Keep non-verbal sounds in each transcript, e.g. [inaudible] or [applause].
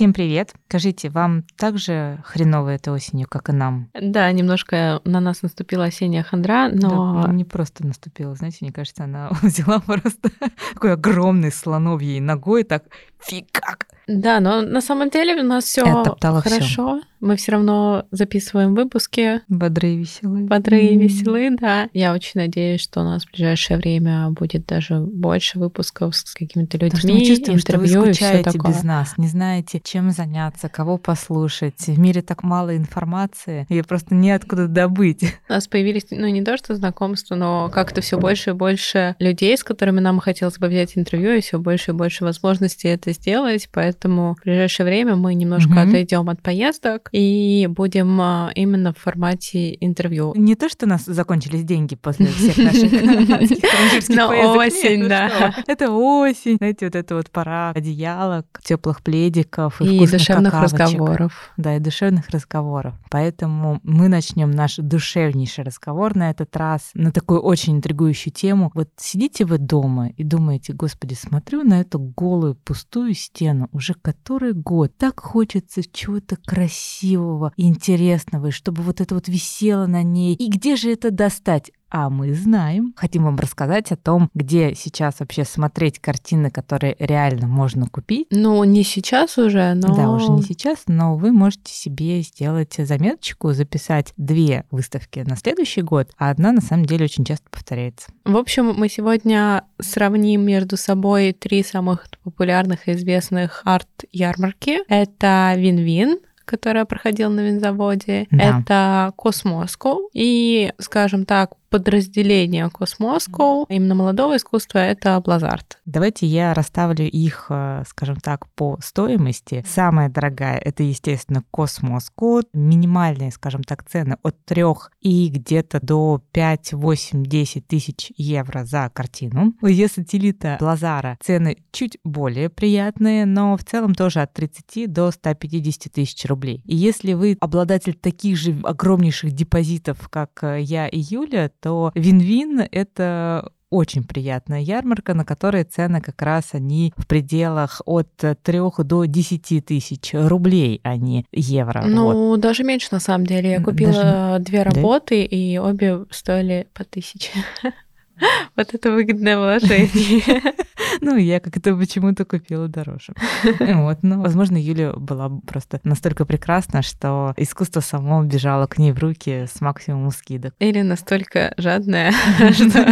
Всем привет. Скажите, вам также хреново этой осенью, как и нам? Да, немножко на нас наступила осенняя хандра, но... Да, не просто наступила, знаете, мне кажется, она [laughs] взяла просто [laughs] такой огромный слоновьей ногой, так фигак да, но на самом деле у нас все хорошо. Всё. Мы все равно записываем выпуски. Бодрые, веселые. Бодрые, mm-hmm. веселые, да. Я очень надеюсь, что у нас в ближайшее время будет даже больше выпусков с какими-то людьми, Потому что мы чувствуем, интервью что вы скучаете без нас, не знаете, чем заняться, кого послушать. В мире так мало информации, ее просто неоткуда добыть. У нас появились, ну, не то что знакомства, но как-то все больше и больше людей, с которыми нам хотелось бы взять интервью, и все больше и больше возможностей это сделать, поэтому в ближайшее время мы немножко угу. отойдем от поездок и будем а, именно в формате интервью. Не то, что у нас закончились деньги после всех наших [laughs] Но осень, да. Это осень, знаете, вот это вот пора одеялок, теплых пледиков и душевных разговоров. Да, и душевных разговоров. Поэтому мы начнем наш душевнейший разговор на этот раз на такую очень интригующую тему. Вот сидите вы дома и думаете, господи, смотрю на эту голую пустую стену уже уже который год. Так хочется чего-то красивого, интересного, и чтобы вот это вот висело на ней. И где же это достать? А мы знаем. Хотим вам рассказать о том, где сейчас вообще смотреть картины, которые реально можно купить. Ну, не сейчас уже, но... Да, уже не сейчас, но вы можете себе сделать заметочку, записать две выставки на следующий год, а одна на самом деле очень часто повторяется. В общем, мы сегодня сравним между собой три самых популярных и известных арт-ярмарки. Это Вин-Вин, которая проходила на Винзаводе. Да. Это Cosmoscow. И, скажем так, подразделение Cosmoscow, именно молодого искусства, это Блазарт. Давайте я расставлю их, э, скажем так, по стоимости. Самая дорогая — это, естественно, Cosmoscow. Минимальные, скажем так, цены от 3 и где-то до 5, 8, 10 тысяч евро за картину. У сателлита Блазара цены чуть более приятные, но в целом тоже от 30 до 150 тысяч рублей. И если вы обладатель таких же огромнейших депозитов, как э, я и Юля, то Вин-Вин — это очень приятная ярмарка, на которой цены как раз они в пределах от 3 до 10 тысяч рублей, а не евро. Ну, вот. даже меньше на самом деле. Я купила даже... две работы, да? и обе стоили по тысяче. [laughs] [laughs] Вот это выгодное вложение. [laughs] Ну, я как-то почему-то купила дороже. [laughs] Вот, ну, возможно, Юля была просто настолько прекрасна, что искусство само бежало к ней в руки с максимумом скидок. Или настолько жадная, что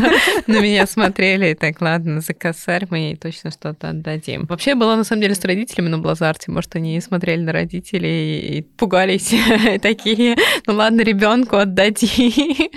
на меня смотрели, и так, ладно, за косарь мы ей точно что-то отдадим. Вообще, была на самом деле с родителями на Блазарте, может, они смотрели на родителей и пугались такие, ну ладно, ребенку отдадим.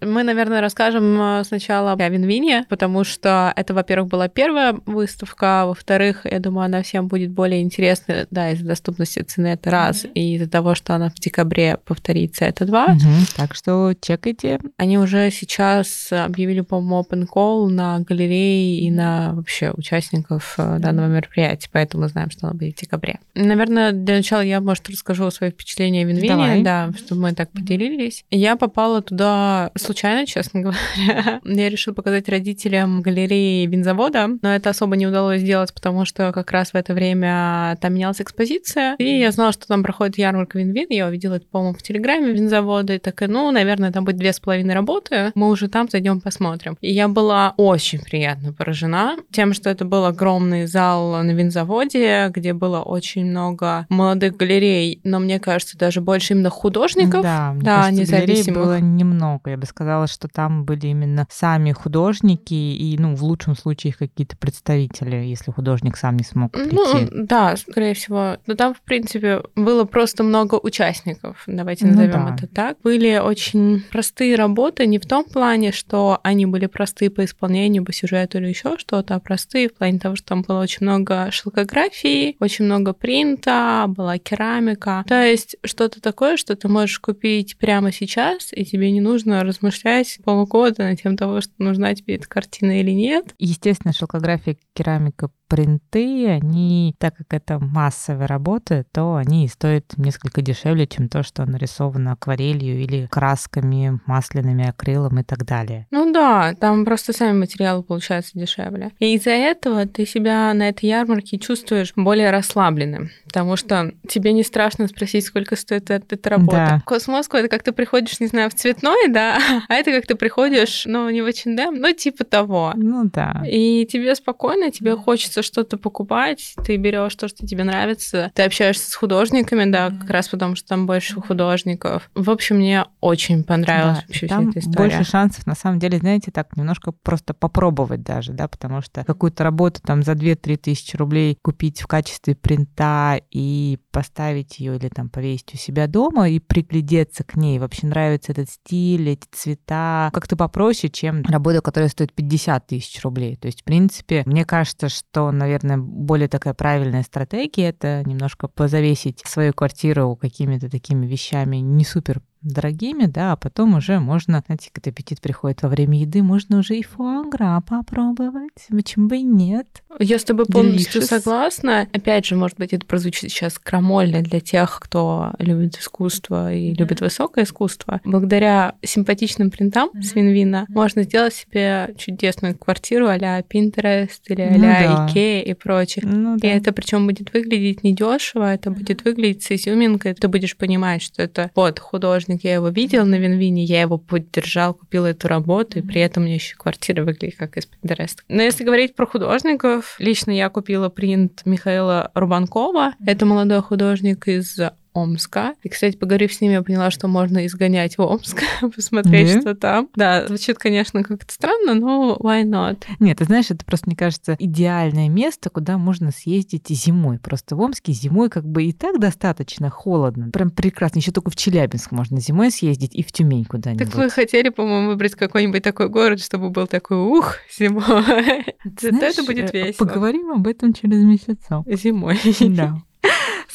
Мы, наверное, расскажем э, сначала о Винвине, потому что это, во-первых, была первая выставка, а во-вторых, я думаю, она всем будет более интересна, да, из-за доступности цены это раз, mm-hmm. и из-за того, что она в декабре повторится, это два. Mm-hmm. Так что чекайте. Они уже сейчас объявили, по-моему, open call на галереи и на вообще участников mm-hmm. данного мероприятия, поэтому мы знаем, что она будет в декабре. Наверное, для начала я, может, расскажу о своих впечатлениях о Винвине, да, чтобы мы так поделились. Я попала туда случайно, честно говоря. [laughs] Я решила показать родителям галереи винзавода, но это особо не удалось сделать, потому что как раз в это время там менялась экспозиция, и я знала, что там проходит ярмарка вин-вин, я увидела это, по-моему, в Телеграме винзавода, и такая, ну, наверное, там будет две с половиной работы, мы уже там зайдем посмотрим. И я была очень приятно поражена тем, что это был огромный зал на винзаводе, где было очень много молодых галерей, но мне кажется, даже больше именно художников, да, да кажется, независимых. было немного, я бы сказала, что там были именно сами художники и, ну, в лучшем случае какие-то представители, если художник сам не смог прийти. Ну, да, скорее всего. Но там, в принципе, было просто много участников, давайте ну назовем ну, да. это так. Были очень простые работы, не в том плане, что они были простые по исполнению, по сюжету или еще что-то, а простые в плане того, что там было очень много шелкографии, очень много принта, была керамика. То есть что-то такое, что ты можешь купить прямо сейчас, и тебе не нужно размышлять размышлять полгода над тем того, что нужна тебе эта картина или нет. Естественно, шелкография, керамика принты, они, так как это массовые работы, то они стоят несколько дешевле, чем то, что нарисовано акварелью или красками, масляными, акрилом и так далее. Ну да, там просто сами материалы получаются дешевле. И из-за этого ты себя на этой ярмарке чувствуешь более расслабленным, потому что тебе не страшно спросить, сколько стоит эта, работа. Да. Космоску это как ты приходишь, не знаю, в цветной, да, [laughs] а это как ты приходишь, ну, не в H&M, ну, типа того. Ну да. И тебе спокойно, тебе хочется что-то покупать, ты берешь то, что тебе нравится, ты общаешься с художниками, да, как раз потому что там больше художников. В общем, мне очень понравилась да, вообще там вся эта история. больше шансов, на самом деле, знаете, так немножко просто попробовать даже, да, потому что какую-то работу там за 2-3 тысячи рублей купить в качестве принта и поставить ее или там повесить у себя дома и приглядеться к ней. Вообще нравится этот стиль, эти цвета. Как-то попроще, чем работа, которая стоит 50 тысяч рублей. То есть, в принципе, мне кажется, что, наверное, более такая правильная стратегия — это немножко позавесить свою квартиру какими-то такими вещами не супер дорогими, да, а потом уже можно, знаете, когда аппетит приходит во время еды, можно уже и фуагра попробовать. Почему бы и нет? Я с тобой полностью Delicious. согласна. Опять же, может быть, это прозвучит сейчас крамольно для тех, кто любит искусство и любит высокое искусство. Благодаря симпатичным принтам с Винвина можно сделать себе чудесную квартиру а-ля Pinterest или а-ля ну, да. Ikea и прочее. Ну, да. И это причем будет выглядеть недешево, это будет выглядеть с изюминкой. Ты будешь понимать, что это вот художник художник, я его видел на Винвине, я его поддержал, купил эту работу, и при этом у меня еще квартира выглядит как из Pinterest. Но если говорить про художников, лично я купила принт Михаила Рубанкова. Это молодой художник из Омска. И, кстати, поговорив с ними, я поняла, что можно изгонять в Омск, [laughs] посмотреть, yeah. что там. Да, звучит, конечно, как-то странно, но why not? Нет, ты знаешь, это просто, мне кажется, идеальное место, куда можно съездить зимой. Просто в Омске зимой как бы и так достаточно холодно. Прям прекрасно. Еще только в Челябинск можно зимой съездить и в Тюмень куда-нибудь. Так вы хотели, по-моему, выбрать какой-нибудь такой город, чтобы был такой ух, зимой. [laughs] Это будет э, весело. Поговорим об этом через месяцок. Зимой. Да. [laughs]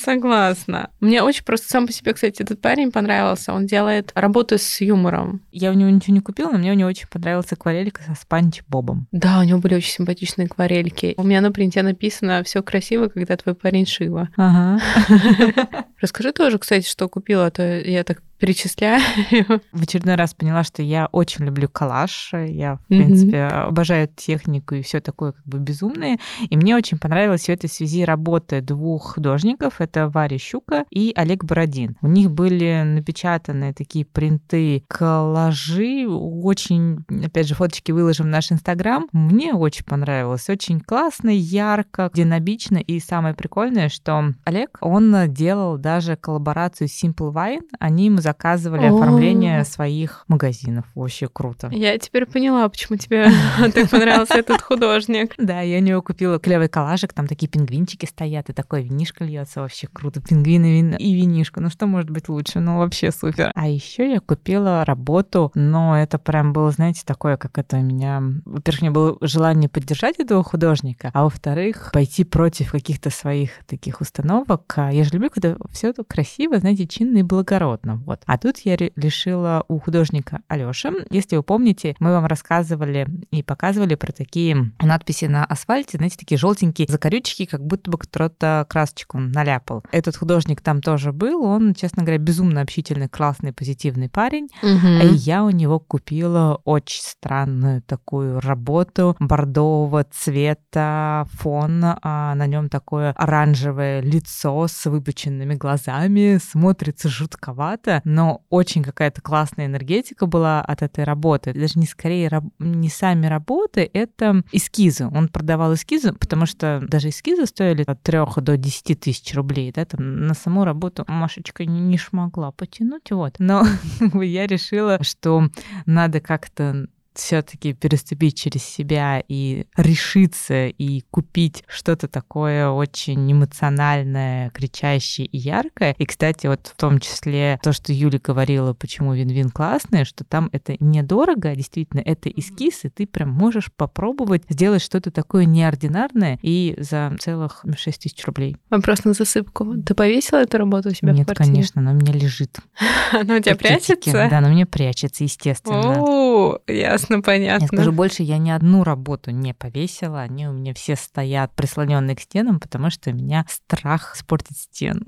Согласна. Мне очень просто сам по себе, кстати, этот парень понравился. Он делает работу с юмором. Я у него ничего не купила, но мне у него очень понравилась акварелька со Спанч Бобом. Да, у него были очень симпатичные акварельки. У меня на принте написано все красиво, когда твой парень шива. Ага. [laughs] Расскажи тоже, кстати, что купила, а то я так перечисляю. В очередной раз поняла, что я очень люблю коллаж. Я, в принципе, mm-hmm. обожаю технику и все такое как бы безумное. И мне очень понравилась в этой связи работа двух художников. Это Варя Щука и Олег Бородин. У них были напечатаны такие принты коллажи. Очень, опять же, фоточки выложим в наш Инстаграм. Мне очень понравилось. Очень классно, ярко, динамично. И самое прикольное, что Олег, он делал даже коллаборацию с Simple Wine. Они ему заказывали О-о-о. оформление своих магазинов. Вообще круто. Я теперь поняла, почему тебе [laughs] так понравился этот художник. Да, я у него купила клевый коллажик, там такие пингвинчики стоят, и такое винишко льется. Вообще круто. Пингвины и винишко. Ну что может быть лучше? Ну вообще супер. А еще я купила работу, но это прям было, знаете, такое, как это у меня... Во-первых, у меня было желание поддержать этого художника, а во-вторых, пойти против каких-то своих таких установок. А я же люблю, когда все это красиво, знаете, чинно и благородно. Вот. А тут я решила у художника Алёши. Если вы помните, мы вам рассказывали и показывали про такие надписи на асфальте, знаете, такие желтенькие закорючки, как будто бы кто-то красочку наляпал. Этот художник там тоже был. Он, честно говоря, безумно общительный, классный, позитивный парень. Угу. И я у него купила очень странную такую работу бордового цвета фон, а на нем такое оранжевое лицо с выпученными глазами, смотрится жутковато, но очень какая-то классная энергетика была от этой работы. Даже не скорее раб... не сами работы, это эскизы. Он продавал эскизы, потому что даже эскизы стоили от 3 до 10 тысяч рублей. Да, там на саму работу Машечка не смогла потянуть. Вот. Но [laughs] я решила, что надо как-то все-таки переступить через себя и решиться и купить что-то такое очень эмоциональное, кричащее и яркое. И, кстати, вот в том числе то, что Юля говорила, почему вин-вин классный, что там это недорого, а действительно это эскиз, и ты прям можешь попробовать сделать что-то такое неординарное и за целых 6 тысяч рублей. Вопрос на засыпку. Ты повесила эту работу у себя Нет, в квартире? конечно, она у меня лежит. [laughs] Она у тебя прячется? Да, она у меня прячется, естественно. О, ясно, понятно. Я скажу больше, я ни одну работу не повесила. Они у меня все стоят прислоненные к стенам, потому что у меня страх испортить стену.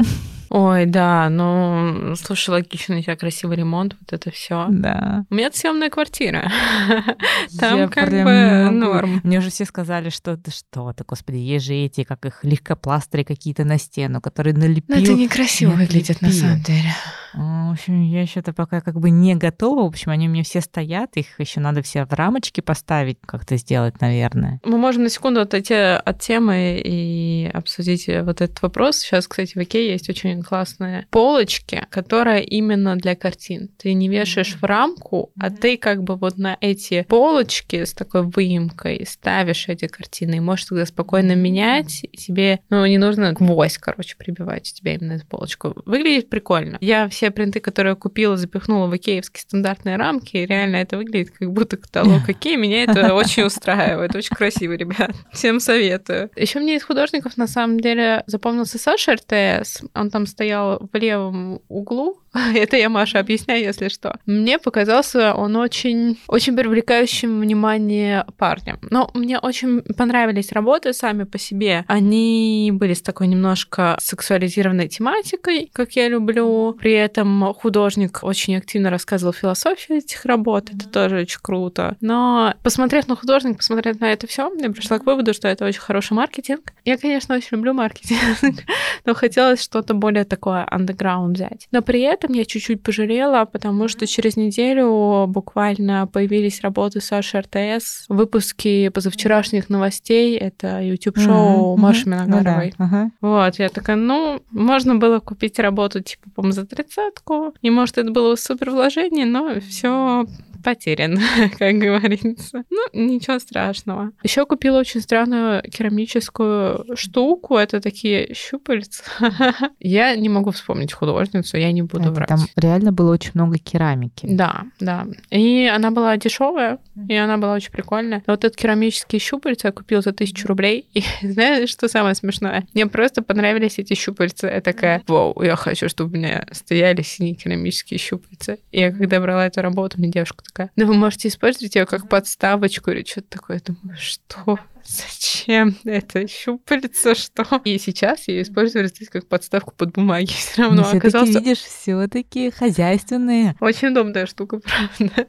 Ой, да, ну, слушай, логично, у тебя красивый ремонт, вот это все. Да. У меня съемная квартира. [laughs] Там я как бы норм. Мне уже все сказали, что да что ты, господи, есть же эти, как их легкопластыри какие-то на стену, которые налепил. Ну, это некрасиво выглядит на самом деле. В общем, я еще-то пока как бы не готова. В общем, они у меня все стоят, их еще надо все в рамочки поставить, как-то сделать, наверное. Мы можем на секунду отойти от темы и обсудить вот этот вопрос. Сейчас, кстати, в Икее есть очень классные полочки, которая именно для картин. Ты не вешаешь в рамку, а ты как бы вот на эти полочки с такой выемкой ставишь эти картины и можешь тогда спокойно менять. И тебе, ну, не нужно гвоздь, короче, прибивать у тебя именно эту полочку. Выглядит прикольно. Я все принты, которые я купила, запихнула в икеевские стандартные рамки, и реально это выглядит как будто каталог [laughs] Икеи. Меня это очень устраивает. Очень красиво, ребят. [laughs] Всем советую. Еще мне из художников, на самом деле, запомнился Саша РТС. Он там стоял в левом углу. [laughs] Это я Маша объясняю, если что. Мне показался он очень, очень привлекающим внимание парнем. Но мне очень понравились работы сами по себе. Они были с такой немножко сексуализированной тематикой, как я люблю. При этом художник очень активно рассказывал философию этих работ. Это тоже очень круто. Но посмотрев на художника, посмотрев на это все, я пришла к выводу, что это очень хороший маркетинг. Я, конечно, очень люблю маркетинг, [laughs] но хотелось что-то более такое underground взять. Но при этом я чуть-чуть пожалела, потому что через неделю буквально появились работы Саши РТС, выпуски позавчерашних новостей. Это YouTube-шоу mm-hmm. Маши Миногаровой. Ну, да. uh-huh. Вот, я такая, ну, можно было купить работу, типа, по-моему, за тридцатку. И, может, это было супер вложение, но все потерян, [laughs] как говорится. Ну, ничего страшного. Еще купила очень странную керамическую штуку. Это такие щупальца. [laughs] я не могу вспомнить художницу, я не буду Это врать. Там реально было очень много керамики. Да, да. И она была дешевая, и она была очень прикольная. Но вот этот керамический щупальца я купила за тысячу рублей. И [laughs] знаешь, что самое смешное? Мне просто понравились эти щупальца. Я такая, вау, я хочу, чтобы у меня стояли синие керамические щупальца. И я когда брала эту работу, мне девушка такая, ну вы можете использовать ее как подставочку или что-то такое. Я думаю, что? Зачем это щупальца, что? И сейчас я использую здесь как подставку под бумаги. [laughs] Все равно Но оказался... видишь, все-таки хозяйственные. Очень удобная штука, [laughs] правда.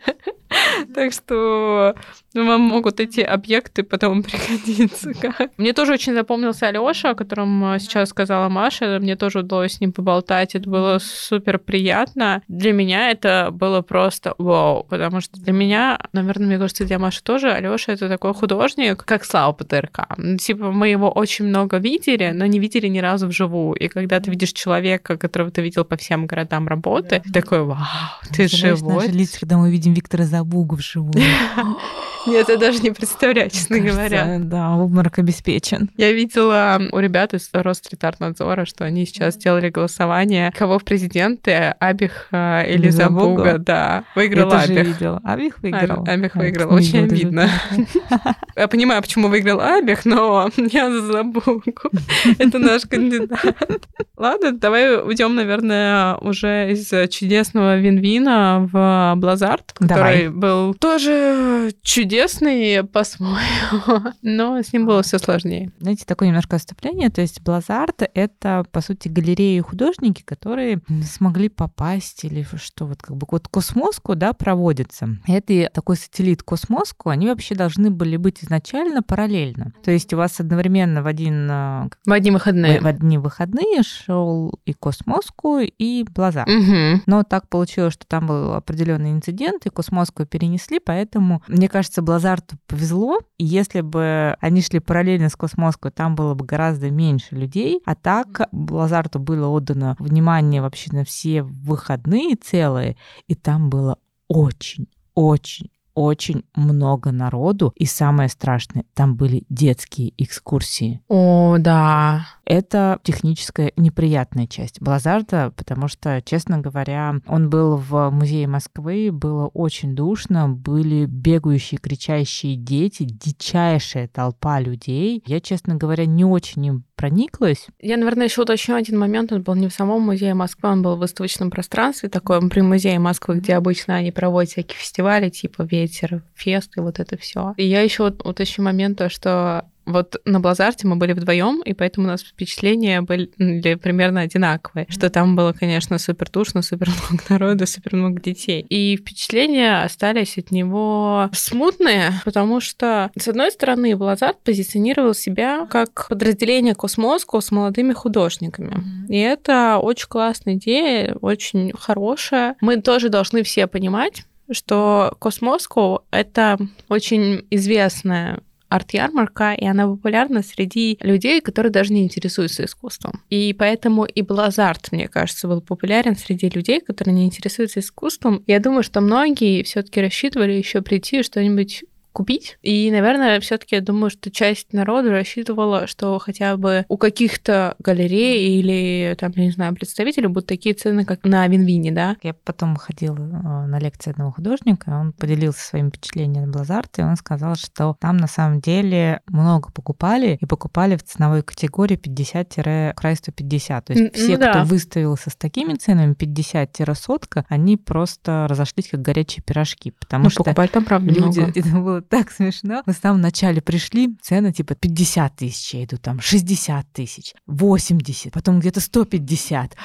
Так что вам могут эти объекты потом пригодиться. [laughs] Мне тоже очень запомнился Алёша, о котором э, сейчас сказала Маша. Мне тоже удалось с ним поболтать. Это было супер приятно. Для меня это было просто вау. Потому что для меня, наверное, мне кажется, для Маши тоже Алёша это такой художник, как Слава ПТРК. Типа мы его очень много видели, но не видели ни разу вживую. И когда ты видишь человека, которого ты видел по всем городам работы, ты такой, вау, ты живой. Наши лица, когда мы видим Виктора Забугу вживую. [laughs] Нет, я даже не представляю, честно говоря. Да, обморок обеспечен. Я видела у ребят из Ростритарнадзора, что они сейчас сделали голосование, кого в президенты, Абих э, или Забуга. Да, выиграл Абих. Я видела. Абих выиграл. Абих выиграл. Очень обидно. [laughs] Я понимаю, почему выиграл Абих, но я за Забугу. [laughs] Это наш кандидат. Ладно, давай уйдем, наверное, уже из чудесного Винвина в Блазарт, который был тоже чудесный по-своему, [laughs] но с ним было все сложнее. Знаете, такое немножко отступление. То есть Blazar — это, по сути, галереи художники, которые смогли попасть или что, вот как бы вот Cosmoscow, да, проводится. Это такой сателлит Cosmoscow, они вообще должны были быть изначально параллельно. То есть у вас одновременно в один... Э, в одни выходные. В одни выходные шел и Cosmoscow, и Блазарт. Угу. Но так получилось, что там был определенный инцидент, и Cosmoscow перенесли, поэтому, мне кажется, Блазарту повезло, и если бы они шли параллельно с Космоской, там было бы гораздо меньше людей, а так Блазарту было отдано внимание вообще на все выходные целые, и там было очень, очень очень много народу, и самое страшное, там были детские экскурсии. О, да. Это техническая неприятная часть Блазарда, потому что, честно говоря, он был в музее Москвы, было очень душно, были бегающие, кричащие дети, дичайшая толпа людей. Я, честно говоря, не очень им прониклась. Я, наверное, еще уточню один момент. Он был не в самом музее Москвы, он был в выставочном пространстве, таком при музее Москвы, где обычно они проводят всякие фестивали, типа «Ветер», «Фест» и вот это все. И я еще уточню момент, то, что вот на Блазарте мы были вдвоем, и поэтому у нас впечатления были примерно одинаковые. Что там было, конечно, супер душно, супер много [laughs] народа, супер много детей. И впечатления остались от него смутные, потому что, с одной стороны, Блазарт позиционировал себя как подразделение Космоско с молодыми художниками. И это очень классная идея, очень хорошая. Мы тоже должны все понимать, что Космоско — это очень известная арт-ярмарка, и она популярна среди людей, которые даже не интересуются искусством. И поэтому и Блазарт, мне кажется, был популярен среди людей, которые не интересуются искусством. Я думаю, что многие все-таки рассчитывали еще прийти что-нибудь купить. И, наверное, все-таки я думаю, что часть народа рассчитывала, что хотя бы у каких-то галерей или, там, я не знаю, представителей будут такие цены, как на Винвине, да? Я потом ходила э, на лекции одного художника, он поделился своим впечатлением на Блазарте, и он сказал, что там на самом деле много покупали, и покупали в ценовой категории 50-край 150. То есть ну, все, да. кто выставился с такими ценами 50-сотка, они просто разошлись как горячие пирожки, потому ну, что покупали там, правда, люди, много. [laughs] это было так смешно. Мы в самом начале пришли, цены типа 50 тысяч, я иду там 60 тысяч, 80, потом где-то 150.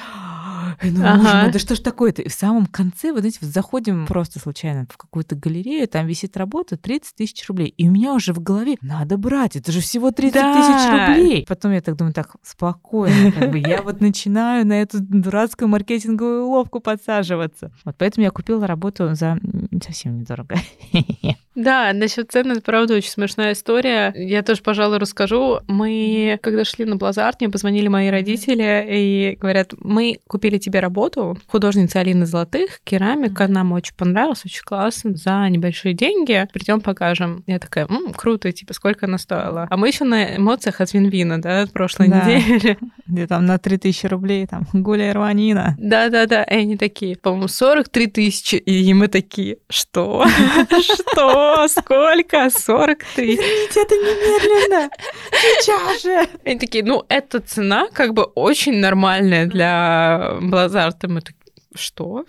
Ну, ага. ну, да что ж такое-то? И в самом конце, вот знаете, заходим просто случайно в какую-то галерею, там висит работа 30 тысяч рублей. И у меня уже в голове, надо брать, это же всего 30 да. тысяч рублей. Потом я так думаю, так, спокойно, как бы я вот начинаю на эту дурацкую маркетинговую уловку подсаживаться. Вот поэтому я купила работу за совсем недорого. [laughs] Да, насчет цен, это правда очень смешная история. Я тоже, пожалуй, расскажу. Мы, когда шли на Блазарт, мне позвонили мои родители и говорят, мы купили тебе работу, художница Алина Золотых, керамика, нам очень понравилось, очень классно, за небольшие деньги, придем покажем. Я такая, М, круто, типа, сколько она стоила? А мы еще на эмоциях от Винвина, да, от прошлой да. недели. [laughs] Где там на 3000 рублей, там, гуляй рванина. Да-да-да, и они такие, по-моему, 43 тысячи, и мы такие, что? [laughs] Что? Сколько? 43? Извините, это немедленно! Сейчас же! Они такие, ну, эта цена как бы очень нормальная для Блазарта. Мы такие, что?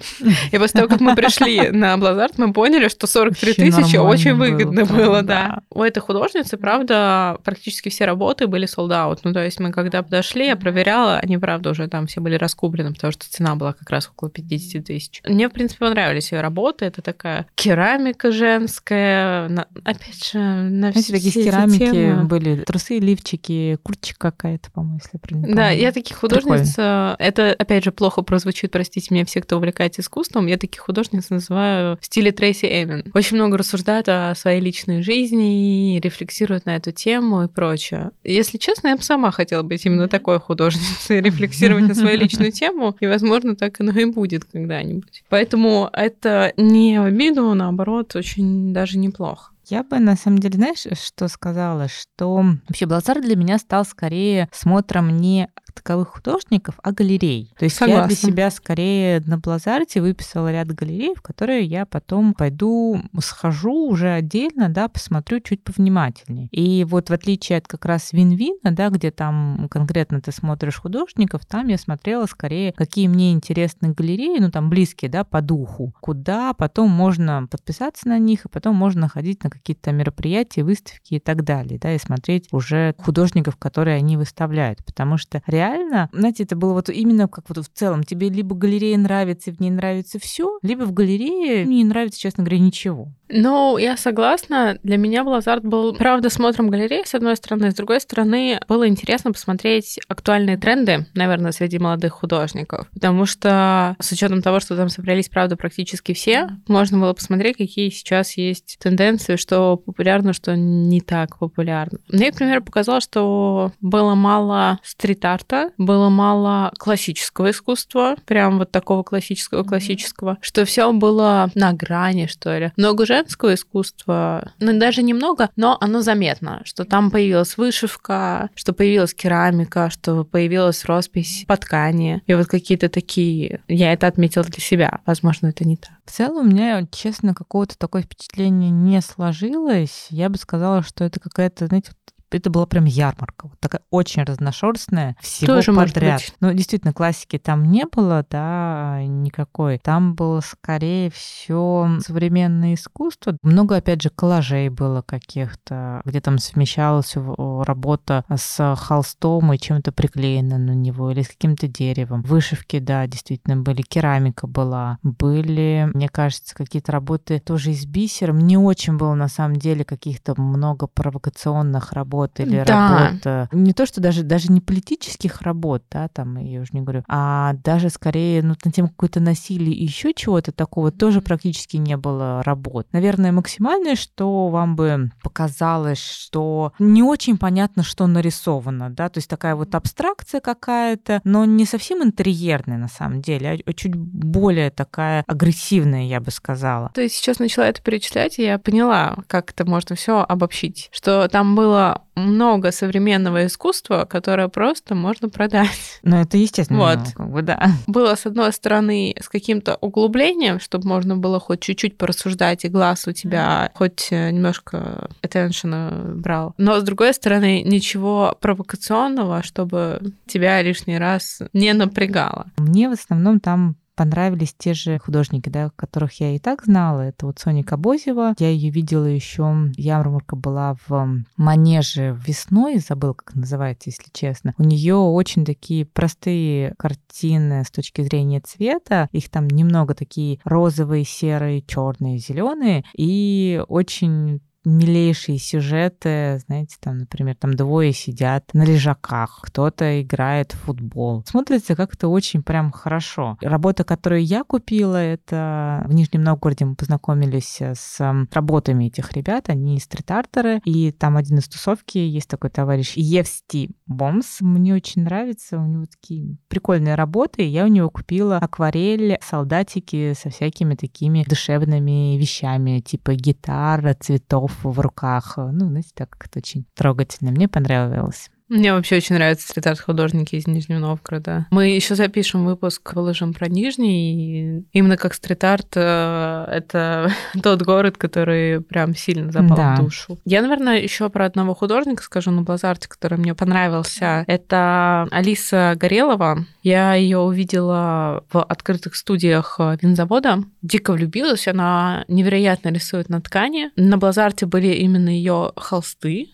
И после того, как мы пришли [laughs] на Блазарт, мы поняли, что 43 тысячи очень выгодно было, было да. да. У этой художницы, правда, практически все работы были sold out. Ну, то есть мы когда подошли, я проверяла, они, правда, уже там все были раскуплены, потому что цена была как раз около 50 тысяч. Мне, в принципе, понравились ее работы. Это такая керамика женская. На, опять же, на все такие керамики темы. были. Трусы, лифчики, курточка какая-то, по-моему, если правильно Да, я таких художниц... Прикольно. Это, опять же, плохо прозвучит, простите меня, все, кто увлекается искусством, я таких художниц называю в стиле Трейси Эймен. Очень много рассуждают о своей личной жизни, рефлексируют на эту тему и прочее. Если честно, я бы сама хотела быть именно такой художницей, [laughs] рефлексировать на свою личную тему, и, возможно, так оно и будет когда-нибудь. Поэтому это не в обиду, наоборот, очень даже неплохо. Я бы, на самом деле, знаешь, что сказала? Что вообще Блазар для меня стал скорее смотром не таковых художников, а галерей. То есть Согласна. я для себя скорее на Блазарте выписала ряд галерей, в которые я потом пойду, схожу уже отдельно, да, посмотрю чуть повнимательнее. И вот в отличие от как раз Винвина, да, где там конкретно ты смотришь художников, там я смотрела скорее, какие мне интересны галереи, ну там близкие, да, по духу, куда потом можно подписаться на них, и потом можно ходить на какие-то мероприятия, выставки и так далее, да, и смотреть уже художников, которые они выставляют, потому что реально реально, знаете, это было вот именно как вот в целом. Тебе либо галерея нравится, и в ней нравится все, либо в галерее мне не нравится, честно говоря, ничего. Ну, я согласна. Для меня Блазарт был, правда, смотром галереи, с одной стороны. С другой стороны, было интересно посмотреть актуальные тренды, наверное, среди молодых художников. Потому что с учетом того, что там собрались, правда, практически все, можно было посмотреть, какие сейчас есть тенденции, что популярно, что не так популярно. Мне, к примеру, показалось, что было мало стрит-арта, было мало классического искусства, прям вот такого классического-классического, что все было на грани, что ли. Много же женского искусства, ну, даже немного, но оно заметно, что там появилась вышивка, что появилась керамика, что появилась роспись по ткани. И вот какие-то такие... Я это отметила для себя. Возможно, это не так. В целом, у меня, честно, какого-то такое впечатление не сложилось. Я бы сказала, что это какая-то, знаете, это была прям ярмарка, вот такая очень разношерстная, всего Тоже подряд. быть. Ну, действительно, классики там не было, да, никакой. Там было скорее все современное искусство. Много, опять же, коллажей было каких-то, где там совмещалась работа с холстом и чем-то приклеено на него, или с каким-то деревом. Вышивки, да, действительно были, керамика была. Были, мне кажется, какие-то работы тоже из бисера. Не очень было, на самом деле, каких-то много провокационных работ или Да. работ. э, Не то, что даже, даже не политических работ, да, там, я уже не говорю, а даже скорее ну, на тему какое-то насилие и еще чего-то такого тоже практически не было работ. Наверное, максимальное, что вам бы показалось, что не очень понятно, что нарисовано, да, то есть такая вот абстракция какая-то, но не совсем интерьерная на самом деле, а чуть более такая агрессивная, я бы сказала. То есть сейчас начала это перечислять, и я поняла, как это можно все обобщить. Что там было много современного искусства, которое просто можно продать. Ну, это естественно, Вот. ну, как бы, да. Было, с одной стороны, с каким-то углублением, чтобы можно было хоть чуть-чуть порассуждать, и глаз у тебя хоть э, немножко attention брал. Но, с другой стороны, ничего провокационного, чтобы тебя лишний раз не напрягало. Мне в основном там понравились те же художники, да, которых я и так знала. Это вот Соня Кабозева. Я ее видела еще. Ярмарка была в Манеже весной, забыл, как называется, если честно. У нее очень такие простые картины с точки зрения цвета. Их там немного такие розовые, серые, черные, зеленые. И очень милейшие сюжеты, знаете, там, например, там двое сидят на лежаках, кто-то играет в футбол. Смотрится как-то очень прям хорошо. Работа, которую я купила, это в Нижнем Новгороде мы познакомились с м, работами этих ребят, они стрит-артеры, и там один из тусовки есть такой товарищ Евсти Бомс. Мне очень нравится, у него такие прикольные работы, я у него купила акварель, солдатики со всякими такими душевными вещами, типа гитара, цветов в руках. Ну, знаете, так как-то очень трогательно. Мне понравилось. Мне вообще очень нравятся стрит-арт художники из Нижнего Новгорода. Мы еще запишем выпуск, выложим про Нижний. И именно как стрит-арт э, это [laughs] тот город, который прям сильно запал Да. в душу. Я, наверное, еще про одного художника скажу на Блазарте, который мне понравился. Это Алиса Горелова. Я ее увидела в открытых студиях э, винзавода. Дико влюбилась. Она невероятно рисует на ткани. На Блазарте были именно ее холсты.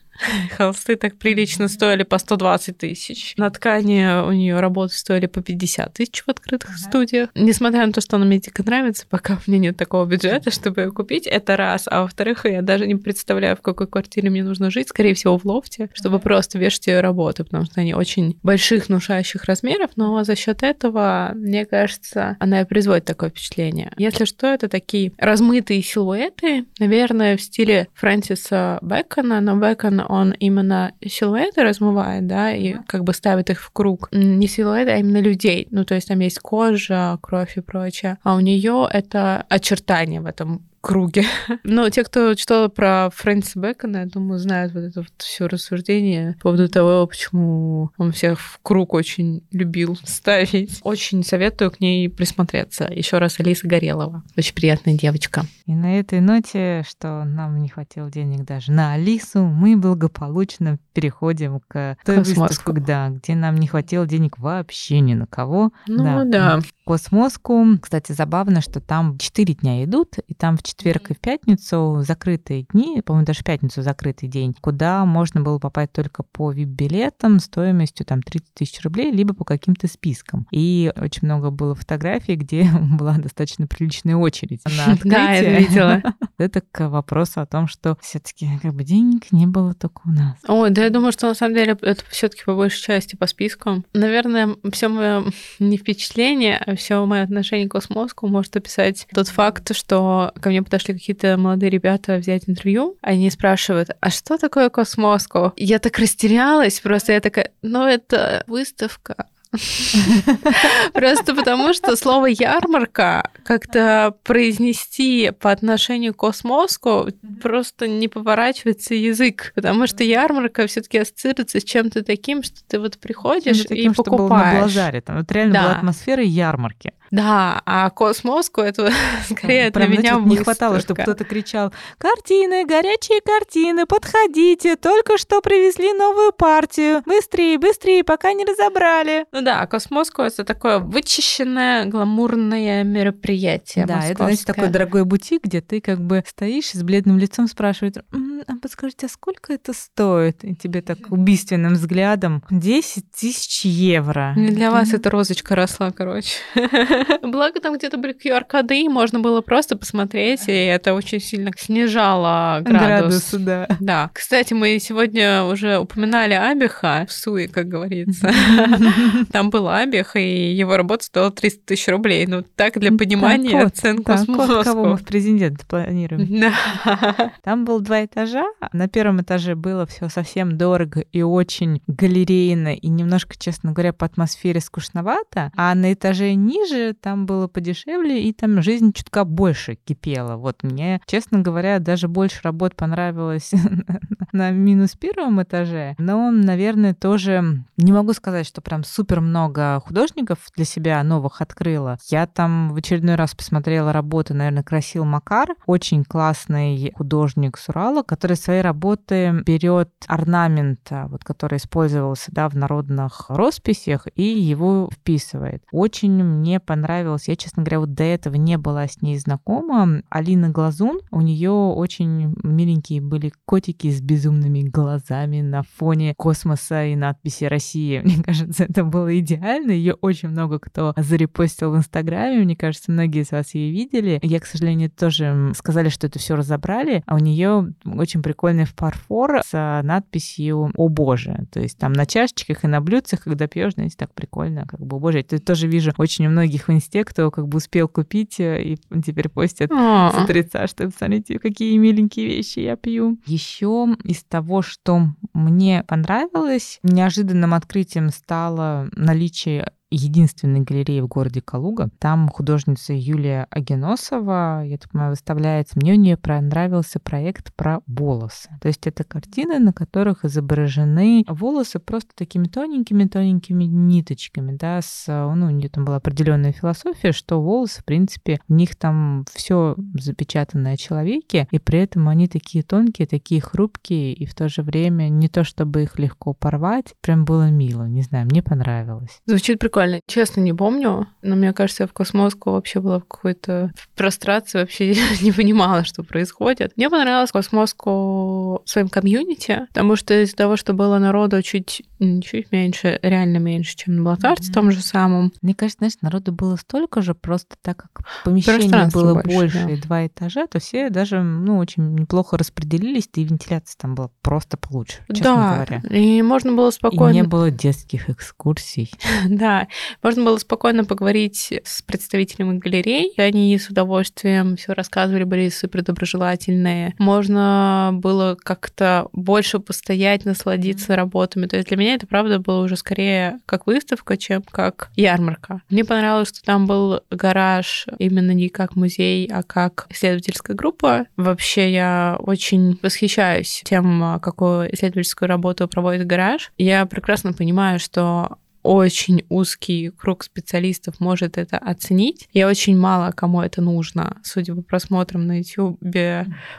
Холсты так прилично стоили по 120 тысяч. На ткани у нее работы стоили по 50 тысяч в открытых студиях. Несмотря на то, что она мне дико нравится, пока у меня нет такого бюджета, чтобы ее купить, это раз. А во-вторых, я даже не представляю, в какой квартире мне нужно жить. Скорее всего, в лофте, чтобы просто вешать ее работы, потому что они очень больших, внушающих размеров, но за счет этого, мне кажется, она и производит такое впечатление. Если что, это такие размытые силуэты, наверное, в стиле Фрэнсиса Бэкона, но Бэкон, он именно силуэты размывает, да, и как бы ставит их в круг. Не силуэты, а именно людей. Ну, то есть там есть кожа, кровь и прочее. А у нее это очертания в этом круге. [laughs] Но те, кто читал про Фрэнсиса Бэкона, я думаю, знают вот это вот все рассуждение по поводу того, почему он всех в круг очень любил [laughs] ставить. Очень советую к ней присмотреться. Еще раз Алиса Горелова. Очень приятная девочка. И на этой ноте, что нам не хватило денег даже на Алису, мы благополучно переходим к той Космоску. выставке, да, где нам не хватило денег вообще ни на кого. Ну да. Космоску. Кстати, забавно, что там 4 дня идут, и там в четверг и в пятницу закрытые дни, по-моему, даже в пятницу закрытый день, куда можно было попасть только по вип-билетам стоимостью там 30 тысяч рублей, либо по каким-то спискам. И очень много было фотографий, где [laughs] была достаточно приличная очередь на открытие. [laughs] Да, я видела. [laughs] Это к вопросу о том, что все таки как бы денег не было только у нас. Ой, да я думаю, что на самом деле это все-таки по большей части по спискам. Наверное, все мое не впечатление, а все мое отношение к космоску может описать тот факт, что ко мне подошли какие-то молодые ребята взять интервью. Они спрашивают, а что такое космоску? Я так растерялась, просто я такая, ну это выставка. Просто потому, что слово ярмарка как-то произнести по отношению к космоску просто не поворачивается язык. Потому что ярмарка все-таки ассоциируется с чем-то таким, что ты вот приходишь и таким, что было на покупаешь. Там вот реально была атмосфера ярмарки. Да, а Cosmoscow это [laughs] скорее Прям, для меня значит, не хватало, чтобы кто-то кричал «Картины, горячие картины, подходите, только что привезли новую партию, быстрее, быстрее, пока не разобрали». Ну да, Cosmoscow это такое вычищенное, гламурное мероприятие Да, это, значит, такой дорогой бутик, где ты как бы стоишь с бледным лицом, спрашивают, а подскажите, а сколько это стоит? И тебе так убийственным взглядом 10 тысяч евро. Для вас эта розочка росла, короче. [laughs] Благо там где-то были QR-коды, и можно было просто посмотреть, и это очень сильно снижало градус. Градус, да. Да. Кстати, мы сегодня уже упоминали Абиха в Суе, как говорится. [laughs] Там был Абих, и его работа стоила 300 тысяч рублей. Ну, так для понимания вот, так, вот космоса. кого мы в президент планируем. [laughs] Да. Там был два этажа. На первом этаже было все совсем дорого и очень галерейно, и немножко, честно говоря, по атмосфере скучновато. А на этаже ниже там было подешевле, и там жизнь чутка больше кипела. Вот мне, честно говоря, даже больше работ понравилось [laughs] на минус первом этаже. Но, наверное, тоже не могу сказать, что прям супер много художников для себя новых открыла. Я там в очередной раз посмотрела работы, наверное, Красил Макар, очень классный художник с Урала, который свои работы берет орнамент, вот, который использовался да, в народных росписях, и его вписывает. Очень мне понравилось. Я, честно говоря, вот до этого не была с ней знакома. Алина Глазун, у нее очень миленькие были котики с безумными глазами на фоне космоса и надписи России. [laughs] Мне кажется, это было идеально. Ее очень много кто зарепостил в Инстаграме. Мне кажется, многие из вас ее видели. Я, к сожалению, тоже сказали, что это все разобрали. А у нее очень прикольный фарфор с надписью «О боже». То есть там на чашечках и на блюдцах, когда пьешь, знаете, так прикольно, как бы «О боже». Это тоже вижу очень у многих в инсте, кто как бы успел купить э, и теперь постят А. с утреца, что смотрите, какие миленькие вещи я пью. Еще из того, что мне понравилось, неожиданным открытием стало наличие единственной галереи в городе Калуга. Там художница Юлия Агеносова, я так понимаю, выставляется. Мне у нее понравился проект про волосы. То есть это картины, на которых изображены волосы просто такими тоненькими-тоненькими ниточками, да, с, ну, у нее там была определенная философия, что волосы, в принципе, в них там все запечатано о человеке, и при этом они такие тонкие, такие хрупкие, и в то же время не то, чтобы их легко порвать, прям было мило, не знаю, мне понравилось. Звучит прикольно. Честно, не помню, но мне кажется, я в Cosmoscow вообще была в какой-то прострации, вообще [laughs] не понимала, что происходит. Мне понравилось Cosmoscow своим комьюнити, потому что из-за того, что было народу чуть, чуть меньше, реально меньше, чем на Блатарте, Мгм. том же самом. Мне кажется, знаешь, народу было столько же, просто так как помещение было больше, больше, да. и два этажа, то все даже, ну, очень неплохо распределились, да и вентиляция там была просто получше, честно да, говоря. и можно было И спокойно... не было детских экскурсий. [laughs] Да, можно было спокойно поговорить с представителями галерей. и Они с удовольствием все рассказывали, были супер доброжелательные. Можно было как-то больше постоять, насладиться работами. То есть для меня это, правда, было уже скорее как выставка, чем как ярмарка. Мне понравилось, что там был гараж именно не как музей, а как исследовательская группа. Вообще я очень восхищаюсь тем, какую исследовательскую работу проводит гараж. Я прекрасно понимаю, что очень узкий круг специалистов может это оценить. И очень мало кому это нужно, судя по просмотрам на YouTube,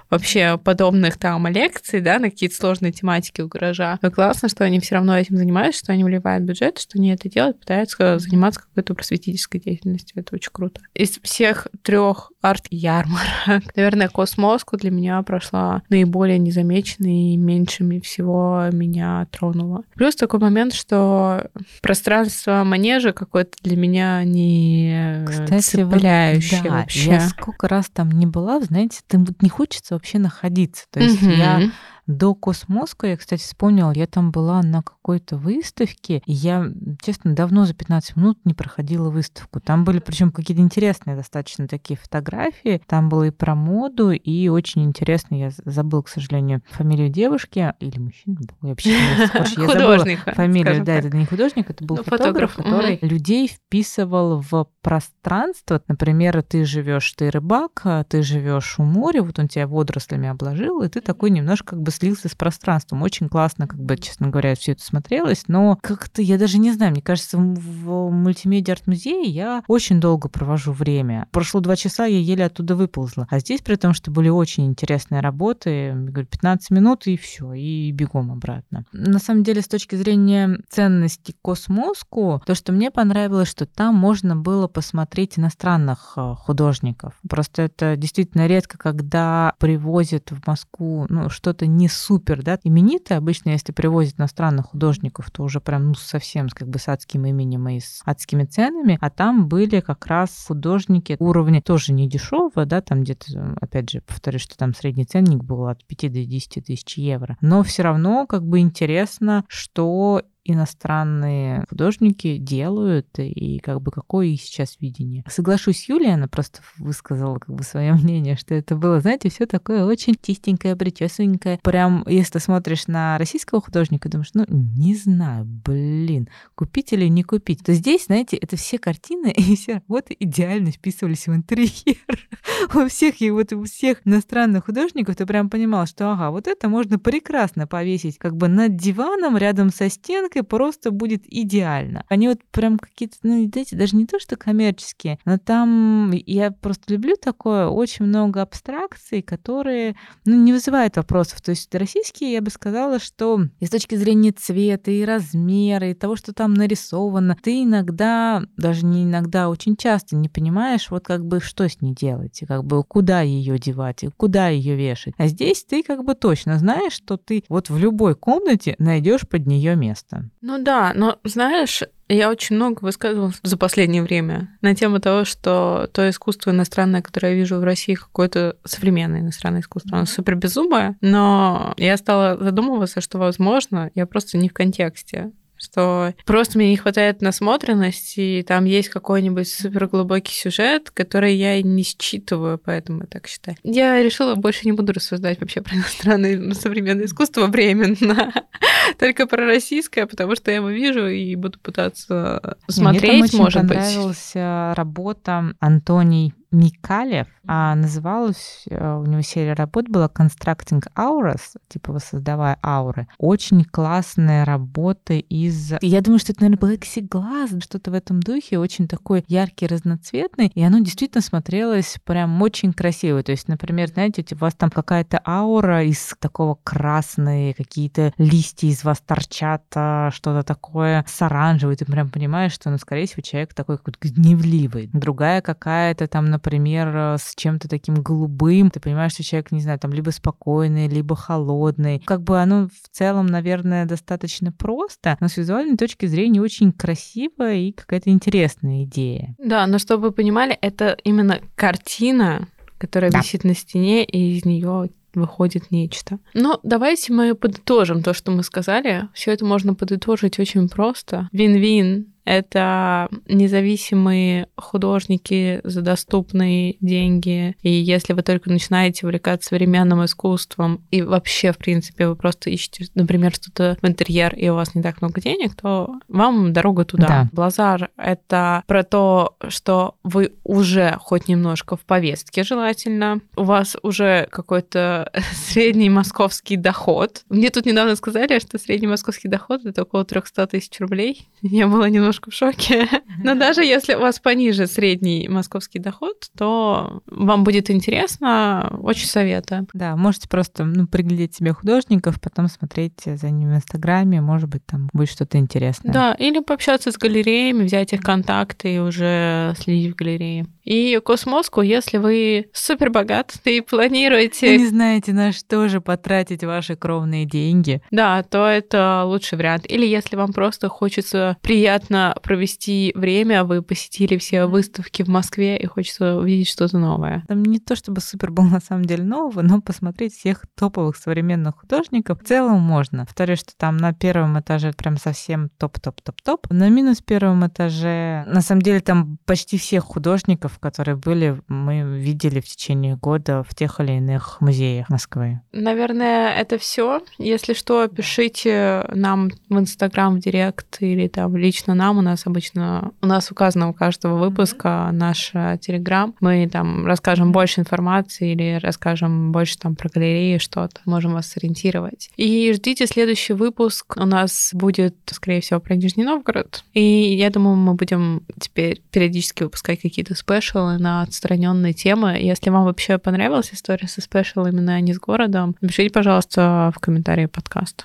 вообще подобных там лекций, да, на какие-то сложные тематики у гаража. Но классно, что они все равно этим занимаются, что они вливают бюджет, что они это делают, пытаются заниматься какой-то просветительской деятельностью. Это очень круто. Из всех трех арт-ярмарок, [laughs] наверное, Космоску для меня прошла наиболее незамеченной и меньшими всего меня тронула. Плюс такой момент, что пространство манежа какое-то для меня не Кстати, вот цепляющее да, вообще. я сколько раз там не была, знаете, там вот не хочется вообще находиться. То есть я Мгм. До Космоска, я, кстати, вспомнила, я там была на какой-то выставке, и я, честно, давно за 15 минут не проходила выставку. Там были, причем какие-то интересные достаточно такие фотографии. Там было и про моду, и очень интересно, я забыла, к сожалению, фамилию девушки или мужчины. Я вообще не Художника, фамилию. Да, это не художник, это был Ну, фотограф, фотограф, который людей вписывал в пространство. Например, ты живешь, ты рыбак, а ты живешь у моря, вот он тебя водорослями обложил, и ты такой немножко как бы слился с пространством. Очень классно, как бы, честно говоря, все это смотрелось, но как-то, я даже не знаю, мне кажется, в мультимедиа арт-музее я очень долго провожу время. Прошло два часа, я еле оттуда выползла. А здесь, при том, что были очень интересные работы, говорю, 15 минут и все, и бегом обратно. На самом деле, с точки зрения ценности космоску, то, что мне понравилось, что там можно было посмотреть иностранных э, художников. Просто это действительно редко, когда привозят в Москву ну, что-то не супер, да, именитое. Обычно, если привозят иностранных художников, то уже прям ну, совсем как бы с адским именем и с адскими ценами. А там были как раз художники уровня тоже не дешевого, да, там где-то, опять же, повторюсь, что там средний ценник был от 5 до 10 тысяч евро. Но все равно как бы интересно, что иностранные художники делают и как бы какое их сейчас видение. Соглашусь с Юлией, она просто высказала как бы свое [laughs] мнение, что это было, знаете, все такое очень чистенькое, причесаненькое. Прям, если ты смотришь на российского художника, думаешь, ну, не знаю, блин, купить или не купить. То здесь, знаете, это все картины [laughs] и все работы идеально вписывались в интерьер. [laughs] У всех и вот у всех иностранных художников ты прям понимал, что ага, вот это можно прекрасно повесить как бы над диваном рядом со стенкой, картинкой просто будет идеально. Они вот прям какие-то, ну, знаете, даже не то, что коммерческие, но там я просто люблю такое, очень много абстракций, которые, ну, не вызывают вопросов. То есть российские, я бы сказала, что и с точки зрения цвета, и размера, и того, что там нарисовано, ты иногда, даже не иногда, очень часто не понимаешь, вот как бы что с ней делать, и как бы куда ее девать, и куда ее вешать. А здесь ты как бы точно знаешь, что ты вот в любой комнате найдешь под нее место. Ну да, но знаешь, я очень много высказывалась за последнее время на тему того, что то искусство иностранное, которое я вижу в России, какое-то современное иностранное искусство, оно супер безумое, но я стала задумываться, что, возможно, я просто не в контексте что просто мне не хватает насмотренности, и там есть какой-нибудь суперглубокий сюжет, который я не считываю, поэтому я так считаю. Я решила больше не буду рассуждать вообще про иностранное современное искусство временно, [laughs] только про российское, потому что я его вижу и буду пытаться смотреть, мне там очень может быть. понравилась работа Антоний Микалев, а называлась, э, у него серия работ была Constructing Auras, типа воссоздавая ауры. Очень классные работы из... Я думаю, что это, наверное, Plexiglass, что-то в этом духе, очень такой яркий, разноцветный, и оно действительно смотрелось прям очень красиво. То есть, например, знаете, у вас там какая-то аура из такого красной, какие-то листья из вас торчат, а, что-то такое с оранжевой, ты прям понимаешь, что, ну, скорее всего, человек такой какой-то гневливый. Другая какая-то там, например, э, с чем-то таким голубым, ты понимаешь, что человек, не знаю, там либо спокойный, либо холодный. Как бы оно в целом, наверное, достаточно просто, но с визуальной точки зрения очень красиво и какая-то интересная идея. Да, но чтобы вы понимали, это именно картина, которая да. висит на стене, и из нее выходит нечто. Но давайте мы подытожим то, что мы сказали. Все это можно подытожить очень просто. Вин-вин это независимые художники за доступные деньги. И если вы только начинаете увлекаться современным искусством, и вообще, в принципе, вы просто ищете, например, что-то в интерьер, и у вас не так много денег, то вам дорога туда. Да. Блазар — это про то, что вы уже хоть немножко в повестке желательно, у вас уже какой-то [laughs] средний московский доход. Мне тут недавно сказали, что средний московский доход — это около 300 тысяч рублей. Я была немножко немножко в шоке. Но даже если у вас пониже средний московский доход, то вам будет интересно, очень советую. Да, можете просто ну, приглядеть себе художников, потом смотреть за ними в Инстаграме, может быть, там будет что-то интересное. Да, или пообщаться с галереями, взять их контакты и уже следить в галерее. И Космоску, если вы супер богаты [laughs] и планируете... Вы не знаете, на что же потратить ваши кровные деньги. Да, то это лучший вариант. Или если вам просто хочется приятно провести время, вы посетили все выставки в Москве и хочется увидеть что-то новое. Там не то чтобы супер был [laughs] на самом деле нового, но посмотреть всех топовых современных художников в целом можно. Повторюсь, что там на первом этаже прям совсем топ-топ-топ-топ. На минус первом этаже, на самом деле, там почти всех художников которые были, мы видели в течение года в тех или иных музеях Москвы. Наверное, это все. Если что, пишите нам в Инстаграм, в Директ или там лично нам. У нас обычно, у нас указано у каждого выпуска mm-hmm. наш э, Телеграм. Мы там расскажем больше информации или расскажем больше там про галереи что-то. Можем вас сориентировать. И ждите следующий выпуск. У нас будет, скорее всего, про Нижний Новгород. И я думаю, мы будем теперь периодически выпускать какие-то спешалы на отстраненные темы. Если вам вообще понравилась история со спешалами на не с городом, напишите, пожалуйста, в комментарии подкаста.